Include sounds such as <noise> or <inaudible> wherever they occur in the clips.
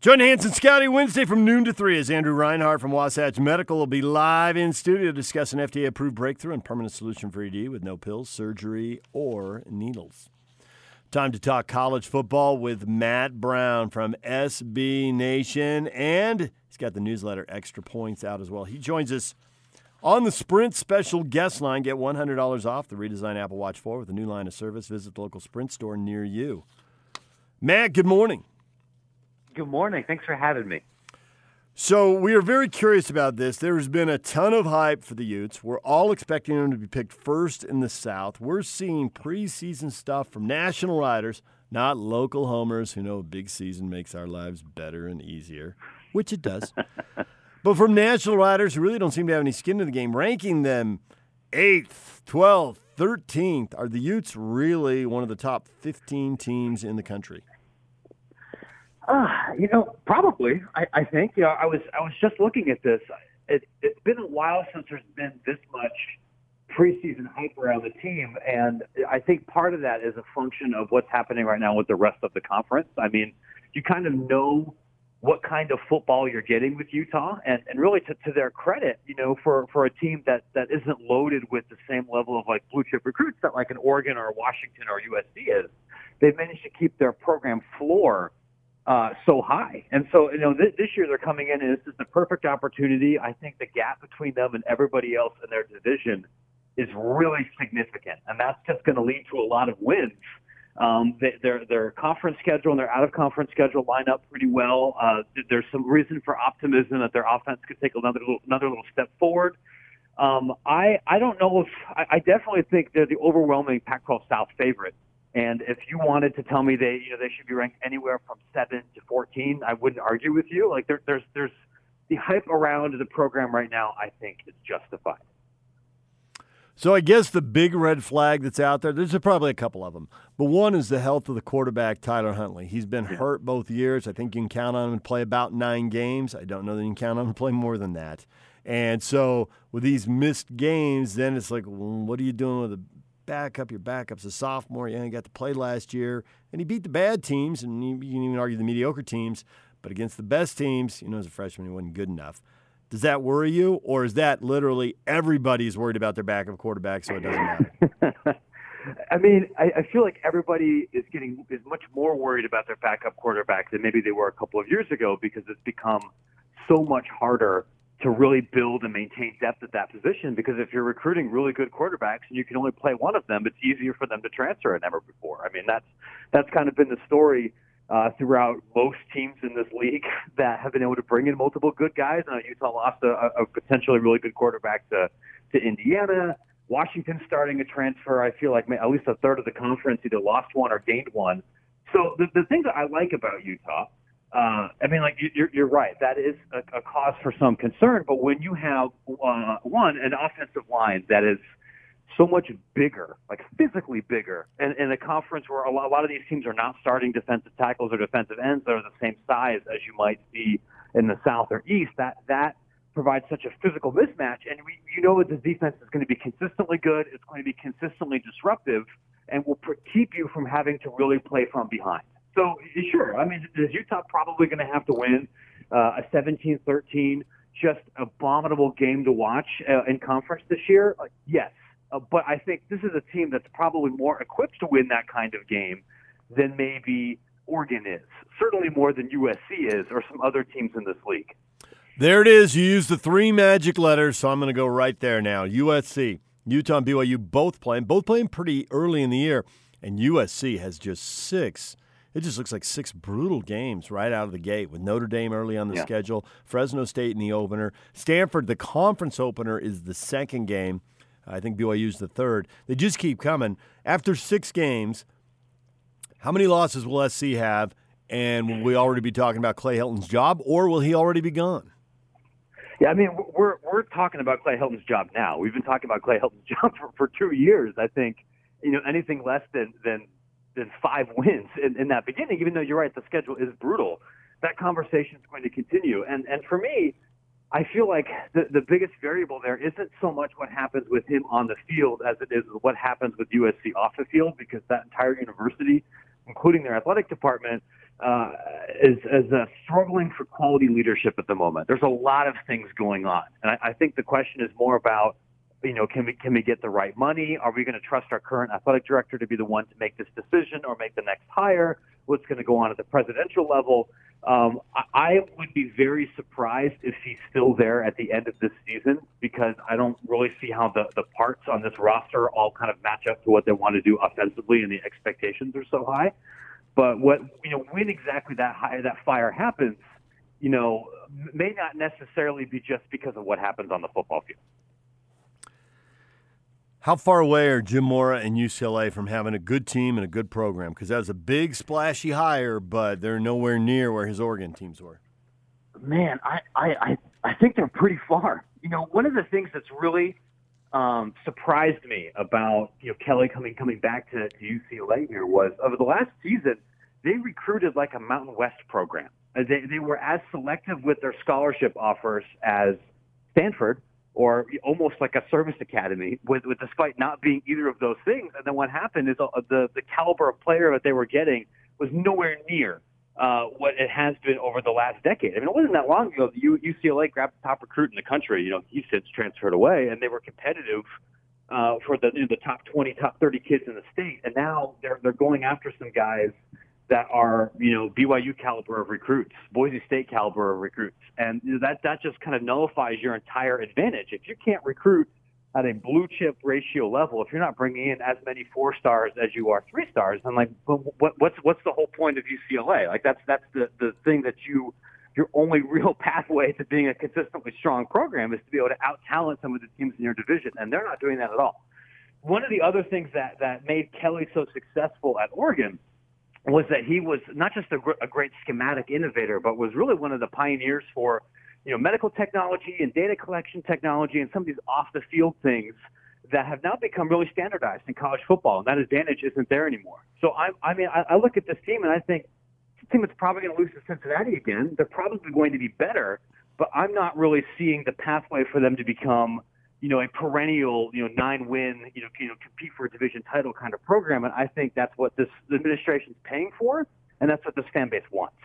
Jordan Hanson Scouting Wednesday from noon to 3 as Andrew Reinhardt from Wasatch Medical will be live in studio to discuss an FDA approved breakthrough and permanent solution for ED with no pills, surgery, or needles. Time to talk college football with Matt Brown from SB Nation. And he's got the newsletter Extra Points out as well. He joins us on the Sprint special guest line. Get $100 off the redesigned Apple Watch 4 with a new line of service. Visit the local Sprint store near you. Matt, good morning. Good morning. Thanks for having me. So we are very curious about this. There's been a ton of hype for the Utes. We're all expecting them to be picked first in the South. We're seeing preseason stuff from national writers, not local homers who know a big season makes our lives better and easier, which it does. <laughs> but from national writers who really don't seem to have any skin in the game, ranking them eighth, 12th, 13th. Are the Utes really one of the top 15 teams in the country? Uh, you know, probably. I, I think. You know, I was I was just looking at this. It, it's been a while since there's been this much preseason hype around the team, and I think part of that is a function of what's happening right now with the rest of the conference. I mean, you kind of know what kind of football you're getting with Utah, and, and really to, to their credit, you know, for for a team that that isn't loaded with the same level of like blue chip recruits that like an Oregon or Washington or USC is, they've managed to keep their program floor uh, so high. And so, you know, th- this year they're coming in, and this is the perfect opportunity. I think the gap between them and everybody else in their division is really significant, and that's just going to lead to a lot of wins. Um, they, their their conference schedule and their out of conference schedule line up pretty well. Uh, there's some reason for optimism that their offense could take another little, another little step forward. Um, I I don't know if I, I definitely think they're the overwhelming Pac-12 South favorite. And if you wanted to tell me they, you know, they should be ranked anywhere from seven to fourteen, I wouldn't argue with you. Like there, there's, there's the hype around the program right now. I think is justified. So I guess the big red flag that's out there, there's probably a couple of them. But one is the health of the quarterback, Tyler Huntley. He's been hurt both years. I think you can count on him to play about nine games. I don't know that you can count on him to play more than that. And so with these missed games, then it's like, well, what are you doing with a backup. Your backup's a sophomore. You only got to play last year, and he beat the bad teams, and you, you can even argue the mediocre teams. But against the best teams, you know, as a freshman, he wasn't good enough. Does that worry you, or is that literally everybody's worried about their backup quarterback, so it doesn't matter? <laughs> I mean, I, I feel like everybody is getting is much more worried about their backup quarterback than maybe they were a couple of years ago because it's become so much harder to really build and maintain depth at that position because if you're recruiting really good quarterbacks and you can only play one of them, it's easier for them to transfer than ever before. I mean, that's that's kind of been the story uh, throughout most teams in this league <laughs> that have been able to bring in multiple good guys. Uh, Utah lost a, a potentially really good quarterback to to Indiana. Washington starting a transfer. I feel like at least a third of the conference either lost one or gained one. So the, the thing that I like about Utah uh, I mean, like you're, you're right. That is a, a cause for some concern. But when you have uh, one an offensive line that is so much bigger, like physically bigger, and in a conference where a lot, a lot of these teams are not starting defensive tackles or defensive ends that are the same size as you might see in the South or East, that that provides such a physical mismatch. And we, you know that the defense is going to be consistently good. It's going to be consistently disruptive, and will keep you from having to really play from behind. So sure, I mean, is Utah probably going to have to win uh, a 17-13, just abominable game to watch uh, in conference this year? Uh, yes, but I think this is a team that's probably more equipped to win that kind of game than maybe Oregon is. Certainly more than USC is, or some other teams in this league. There it is. You use the three magic letters, so I'm going to go right there now. USC, Utah, and BYU both playing, both playing pretty early in the year, and USC has just six it just looks like six brutal games right out of the gate with Notre Dame early on the yeah. schedule, Fresno State in the opener, Stanford. The conference opener is the second game. I think BYU's the third. They just keep coming. After six games, how many losses will SC have? And will we already be talking about Clay Helton's job, or will he already be gone? Yeah, I mean, we're we're talking about Clay Helton's job now. We've been talking about Clay Helton's <laughs> job for, for two years. I think, you know, anything less than than than five <laughs> wins in, in that beginning, even though you're right, the schedule is brutal. That conversation is going to continue. And, and for me, I feel like the, the biggest variable there isn't so much what happens with him on the field as it is what happens with USC off the field because that entire university, including their athletic department, uh, is, is uh, struggling for quality leadership at the moment. There's a lot of things going on, and I, I think the question is more about, you know, can we can we get the right money? Are we going to trust our current athletic director to be the one to make this decision or make the next hire? What's going to go on at the presidential level? Um, I, would be very surprised if he's still there at the end of this season because I don't really see how the, the parts on this roster all kind of match up to what they want to do offensively, and the expectations are so high. But what you know, when exactly that high, that fire happens, you know, may not necessarily be just because of what happens on the football field. How far away are Jim Mora and UCLA from having a good team and a good program? Because that was a big, splashy hire, but they're nowhere near where his Oregon teams were. Man, I, I, I think they're pretty far. You know, one of the things that's really um, surprised me about you know Kelly coming coming back to, to UCLA here was over the last season they recruited like a Mountain West program. They they were as selective with their scholarship offers as Stanford or almost like a service academy, with, with despite not being either of those things. And then what happened is uh, the the caliber of player that they were getting was nowhere near uh, what it has been over the last decade. I mean, it wasn't that long ago that UCLA grabbed the top recruit in the country. You know, he since transferred away, and they were competitive uh, for the you know, the top 20, top 30 kids in the state. And now they're they're going after some guys that are you know BYU caliber of recruits, Boise State caliber of recruits, and that that just kind of nullifies your entire advantage. If you can't recruit at a blue chip ratio level, if you're not bringing in as many four stars as you are three stars, then like what, what's what's the whole point of UCLA? Like that's that's the the thing that you your only <laughs> real pathway to being a consistently strong program is to be able to out talent some of the teams in your division, and they're not doing that at all. One of the other things that that made Kelly so successful at Oregon was that he was not just a, a great schematic innovator, but was really one of the pioneers for you know medical technology and data collection technology and some of these off the field things that have now become really standardized in college football, and that advantage isn't there anymore. So I, I mean, I, I look at this team and I think team that's probably going to lose to Cincinnati again. They're probably going to be better, but I'm not really seeing the pathway for them to become you know, a perennial, you know, nine win, you know, you know, compete for a division title kind of program. And I think that's what this administration is paying for, and that's what this fan base wants.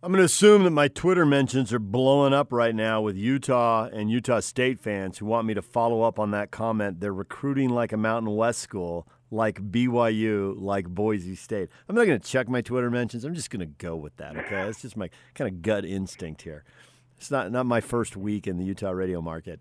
I'm going to assume that my Twitter mentions are blowing up right now with Utah and Utah State fans who want me to follow up on that comment. They're recruiting like a Mountain West school, like BYU, like Boise State. I'm not going to check my Twitter mentions. I'm just going to go with that. Okay, it's just my kind of gut instinct here. It's not not my first week in the Utah radio market.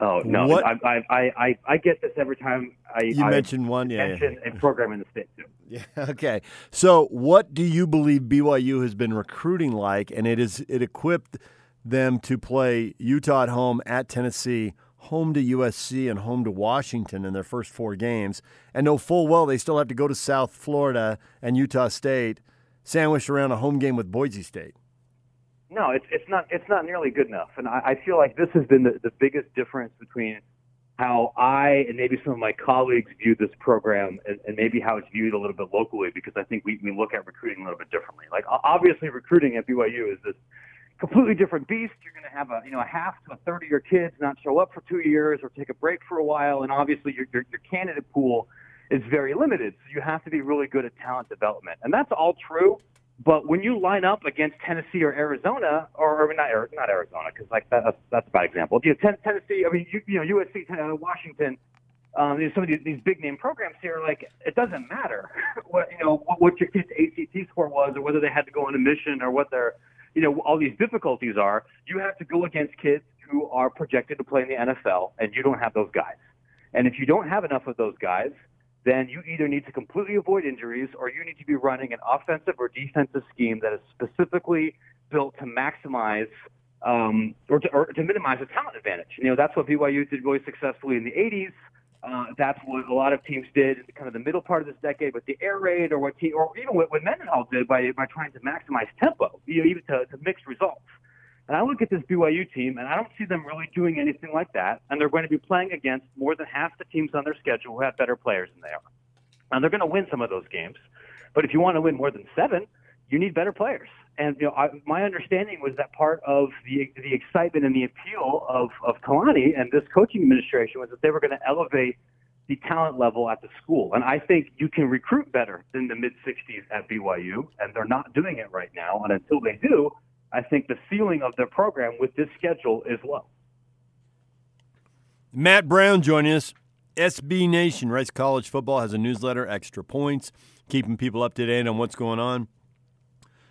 Oh no, what? I, I, I, I get this every time I you I mention one, yeah, mention yeah. a program in the state too. <laughs> Yeah. Okay. So, what do you believe BYU has been recruiting like, and it is it equipped them to play Utah at home, at Tennessee, home to USC, and home to Washington in their first four games, and know full well they still have to go to South Florida and Utah State, sandwiched around a home game with Boise State. No, it's it's not it's not nearly good enough, and I, I feel like this has been the, the biggest difference between how I and maybe some of my colleagues view this program, and, and maybe how it's viewed a little bit locally, because I think we we look at recruiting a little bit differently. Like obviously, recruiting at BYU is this completely different beast. You're going to have a you know a half to a third of your kids not show up for two years or take a break for a while, and obviously your your, your candidate pool is very limited. So you have to be really good at talent development, and that's all true. But when you line up against Tennessee or Arizona, or, or not, not Arizona, because like that, that's, a bad example. You know, Tennessee, I mean, you, you know, USC, uh, Washington, um, you know, some of these, these big name programs here, like it doesn't matter <laughs> what you know what, what your kid's ACT score was, or whether they had to go on a mission, or what their, you know, all these difficulties are. You have to go against kids who are projected to play in the NFL, and you don't have those guys. And if you don't have enough of those guys, then you either need to completely avoid injuries or you need to be running an offensive or defensive scheme that is specifically built to maximize um, or, to, or to minimize the talent advantage. You know, that's what BYU did really successfully in the 80s. Uh, that's what a lot of teams did in kind of the middle part of this decade with the air raid or what te- or even what, what Mendenhall did by, by trying to maximize tempo, you know, even to, to mixed results. And I look at this BYU team, and I don't see them really doing anything like that. And they're going to be playing against more than half the teams on their schedule who have better players than they are. And they're going to win some of those games. But if you want to win more than seven, you need better players. And you know, I, my understanding was that part of the the excitement and the appeal of of Kalani and this coaching administration was that they were going to elevate the talent level at the school. And I think you can recruit better than the mid 60s at BYU, and they're not doing it right now. And until they do, I think the ceiling of their program with this schedule is low. Matt Brown joining us. SB Nation, Rice College Football, has a newsletter, Extra Points, keeping people up to date on what's going on.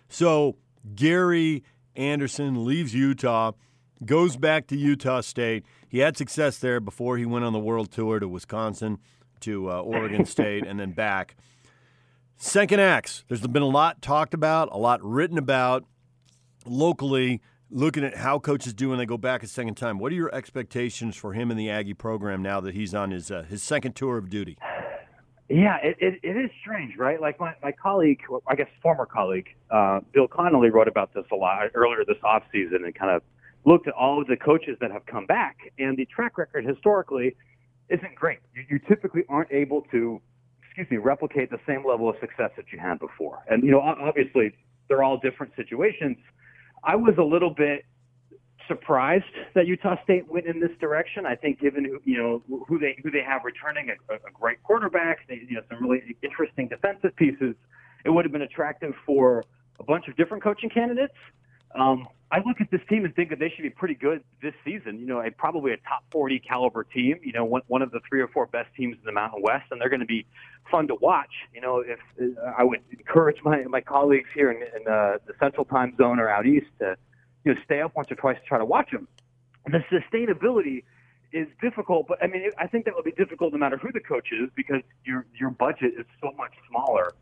So, Gary Anderson leaves Utah, goes back to Utah State. He had success there before he went on the world tour to Wisconsin, to uh, Oregon <laughs> State, and then back. Second acts. There's been a lot talked about, a lot written about locally looking at how coaches do when they go back a second time. What are your expectations for him in the Aggie program now that he's on his uh, his second tour of duty? Yeah, it, it, it is strange, right? Like my, my colleague, I guess former colleague, uh, Bill Connelly wrote about this a lot earlier this off season and kind of looked at all of the coaches that have come back, and the track record historically isn't great. You, you typically aren't able to, excuse me, replicate the same level of success that you had before. And you know, obviously, they're all different situations. I was a little bit surprised that Utah State went in this direction. I think, given you know who they who they have returning a, a great quarterback, they, you know some really interesting defensive pieces, it would have been attractive for a bunch of different coaching candidates. Um, I look at this team and think that they should be pretty good this season. You know, a, probably a top 40 caliber team. You know, one, one of the three or four best teams in the Mountain West, and they're going to be fun to watch. You know, if uh, I would encourage my my colleagues here in, in uh, the Central Time Zone or out east to you know stay up once or twice to try to watch them. And the sustainability is difficult, but I mean, I think that would be difficult no matter who the coach is because your your budget is so much smaller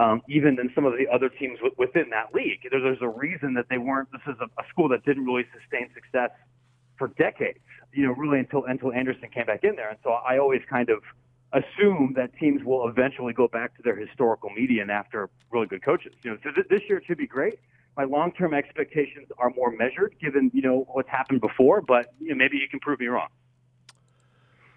um, even than some of the other teams w- within that league. There's, there's a reason that they weren't. This is a, a school that didn't really sustain success for decades. You know, really until until Anderson came back in there. And so I always kind of assume that teams will eventually go back to their historical median after really good coaches. You know, so th- this year should be great. My long-term expectations are more measured, given you know what's happened before. But you know, maybe you can prove me wrong.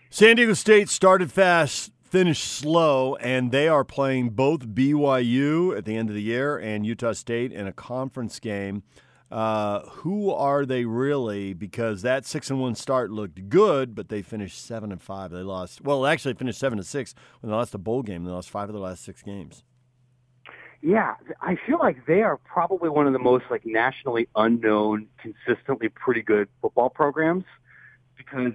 San Diego State started fast, finished slow, and they are playing both BYU at the end of the year and Utah State in a conference game. Uh, who are they really? Because that six and one start looked good, but they finished seven and five. They lost. Well, actually, finished seven and six when they lost a bowl game. They lost five of the last six games. Yeah, I feel like they are probably one of the most like nationally unknown, consistently pretty good football programs because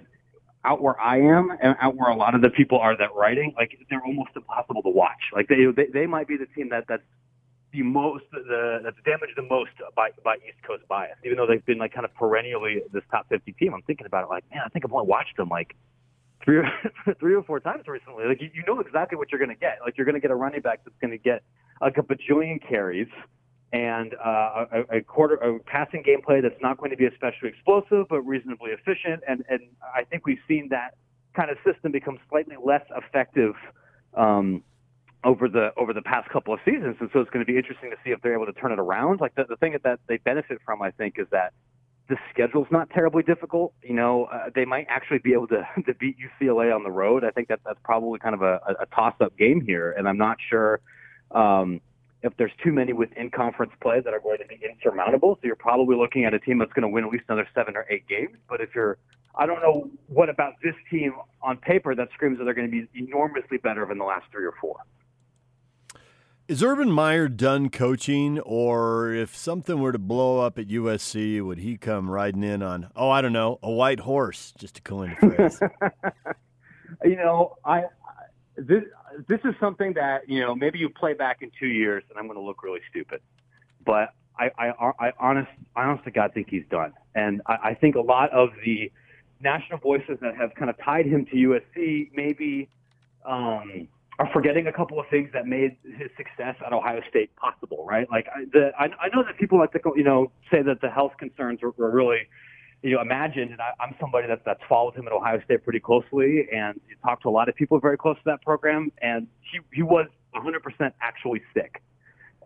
out where I am and out where a lot of the people are that writing, like they're almost impossible to watch. Like they they, they might be the team that that's the most the that's damaged the most by by East Coast bias. Even though they've been like kind of perennially this top 50 team, I'm thinking about it like, man, I think I've only watched them like three or <laughs> three or four times recently. Like you, you know exactly what you're going to get. Like you're going to get a running back that's going to get like a bajillion carries and uh, a, a quarter a passing gameplay that's not going to be especially explosive but reasonably efficient. And and I think we've seen that kind of system become slightly less effective um, over the over the past couple of seasons. And so it's going to be interesting to see if they're able to turn it around. Like the, the thing that they benefit from, I think, is that the schedule's not terribly difficult. You know, uh, they might actually be able to, <laughs> to beat UCLA on the road. I think that that's probably kind of a, a toss-up game here, and I'm not sure. Um, if there's too many within conference play that are going to be insurmountable. So you're probably looking at a team that's going to win at least another seven or eight games. But if you're, I don't know what about this team on paper that screams that they're going to be enormously better than the last three or four. Is Urban Meyer done coaching, or if something were to blow up at USC, would he come riding in on, oh, I don't know, a white horse, just to coin a phrase? <laughs> you know, I this this is something that you know maybe you play back in two years and I'm going to look really stupid, but I I, I honest I honestly God think he's done, and I, I think a lot of the national voices that have kind of tied him to USC maybe um, are forgetting a couple of things that made his success at Ohio State possible, right? Like the I, I know that people like to you know say that the health concerns were, were really you know, imagine, and I, I'm somebody that, that's followed him at Ohio State pretty closely and talked to a lot of people very close to that program, and he, he was 100% actually sick.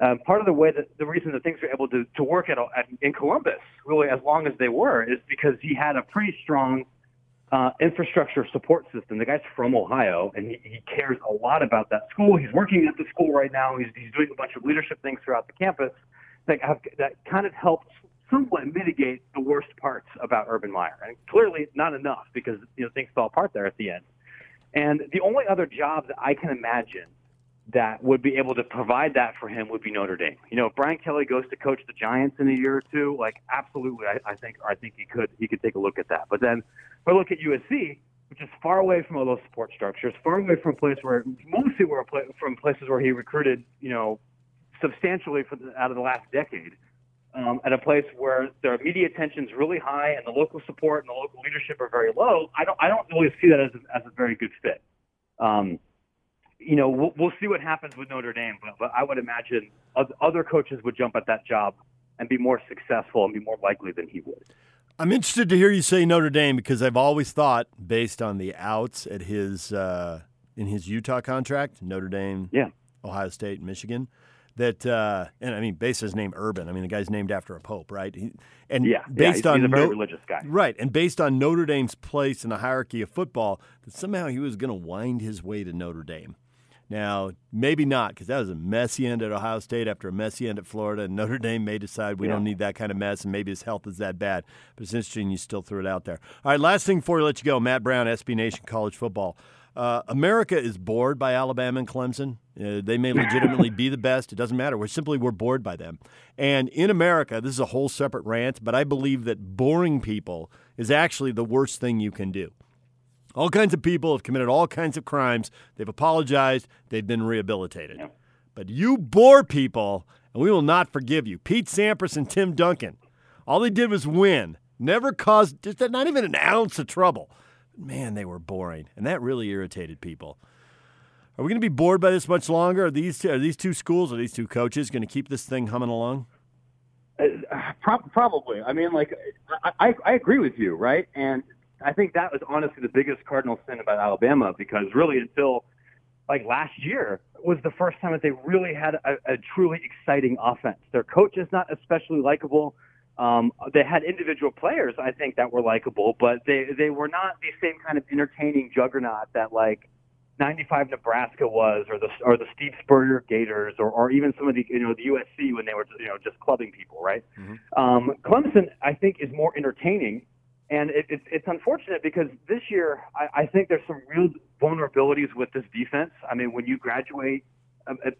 Um, part of the way that the reason that things were able to, to work at, at in Columbus, really as long as they were, is because he had a pretty strong uh, infrastructure support system. The guy's from Ohio, and he, he cares a lot about that school. He's working at the school right now. He's, he's doing a bunch of leadership things throughout the campus that have that kind of helped somewhat mitigate the worst parts about Urban Meyer. And clearly not enough because you know things fell apart there at the end. And the only other job that I can imagine that would be able to provide that for him would be Notre Dame. You know, if Brian Kelly goes to coach the Giants in a year or two, like absolutely, I, I think I think he could he could take a look at that. But then if I look at USC, which is far away from all those support structures, far away from a place where mostly were from places where he recruited, you know, substantially for the, out of the last decade. Um, at a place where their media attention is really high and the local support and the local leadership are very low, I don't I don't really see that as a, as a very good fit. Um, you know, we'll, we'll see what happens with Notre Dame, but, but I would imagine other coaches would jump at that job and be more successful and be more likely than he would. I'm interested to hear you say Notre Dame because I've always thought, based on the outs at his uh, in his Utah contract, Notre Dame, yeah. Ohio State, Michigan, that uh, and I mean, based on his name Urban. I mean, the guy's named after a pope, right? He, and yeah, based yeah, he's, on he's a very no, religious guy, right? And based on Notre Dame's place in the hierarchy of football, that somehow he was going to wind his way to Notre Dame. Now, maybe not, because that was a messy end at Ohio State after a messy end at Florida, and Notre Dame may decide we yeah. don't need that kind of mess, and maybe his health is that bad. But it's interesting you still threw it out there. All right, last thing before we let you go Matt Brown, SB Nation College Football. Uh, America is bored by Alabama and Clemson. Uh, they may legitimately be the best. It doesn't matter. We're simply we're bored by them. And in America, this is a whole separate rant, but I believe that boring people is actually the worst thing you can do. All kinds of people have committed all kinds of crimes. They've apologized. They've been rehabilitated. Yeah. But you bore people, and we will not forgive you. Pete Sampras and Tim Duncan, all they did was win. Never caused just not even an ounce of trouble. Man, they were boring, and that really irritated people. Are we going to be bored by this much longer? Are these two, are these two schools, are these two coaches going to keep this thing humming along? Uh, pro- probably. I mean, like, I, I, I agree with you, right? And I think that was honestly the biggest cardinal sin about Alabama because really until like last year was the first time that they really had a, a truly exciting offense. Their coach is not especially likable. Um, they had individual players, I think, that were likable, but they they were not the same kind of entertaining juggernaut that like 95 Nebraska was, or the or the Steve Spurrier Gators, or or even some of the you know the USC when they were you know just clubbing people, right? Mm-hmm. Um, Clemson, I think, is more entertaining and it, it, it's unfortunate because this year, I, I think there's some real vulnerabilities with this defense. I mean, when you graduate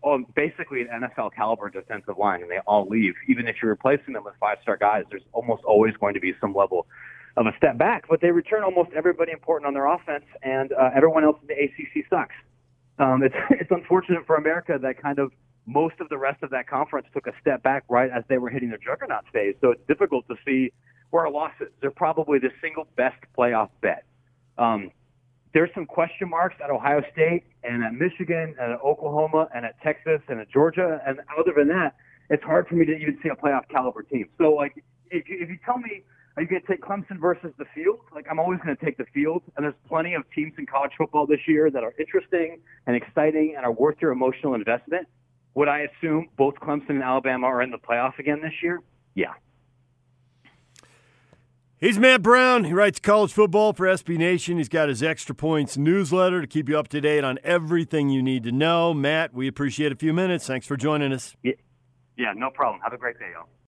um, basically an NFL caliber defensive line and they all leave, even if you're replacing them with five star guys, there's almost always going to be some level of a step back. But they return almost everybody important on their offense, and uh, everyone else in the ACC sucks. Um, it's, <laughs> it's unfortunate for America that kind of most of the rest of that conference took a step back right as they were hitting their juggernaut phase. So it's difficult to see where our losses. They're probably the single best playoff bet. Um, there's some question marks at Ohio State and at Michigan and at Oklahoma and at Texas and at Georgia. And other than that, it's hard for me to even see a playoff caliber team. So, like, if you, if you tell me, are you going to take Clemson versus the field? Like, I'm always going to take the field. And there's plenty of teams in college football this year that are interesting and exciting and are worth your emotional investment. Would I assume both Clemson and Alabama are in the playoff again this year? Yeah. He's Matt Brown. He writes college football for SB Nation. He's got his Extra Points newsletter to keep you up to date on everything you need to know. Matt, we appreciate a few minutes. Thanks for joining us. Yeah, yeah no problem. Have a great day, y'all.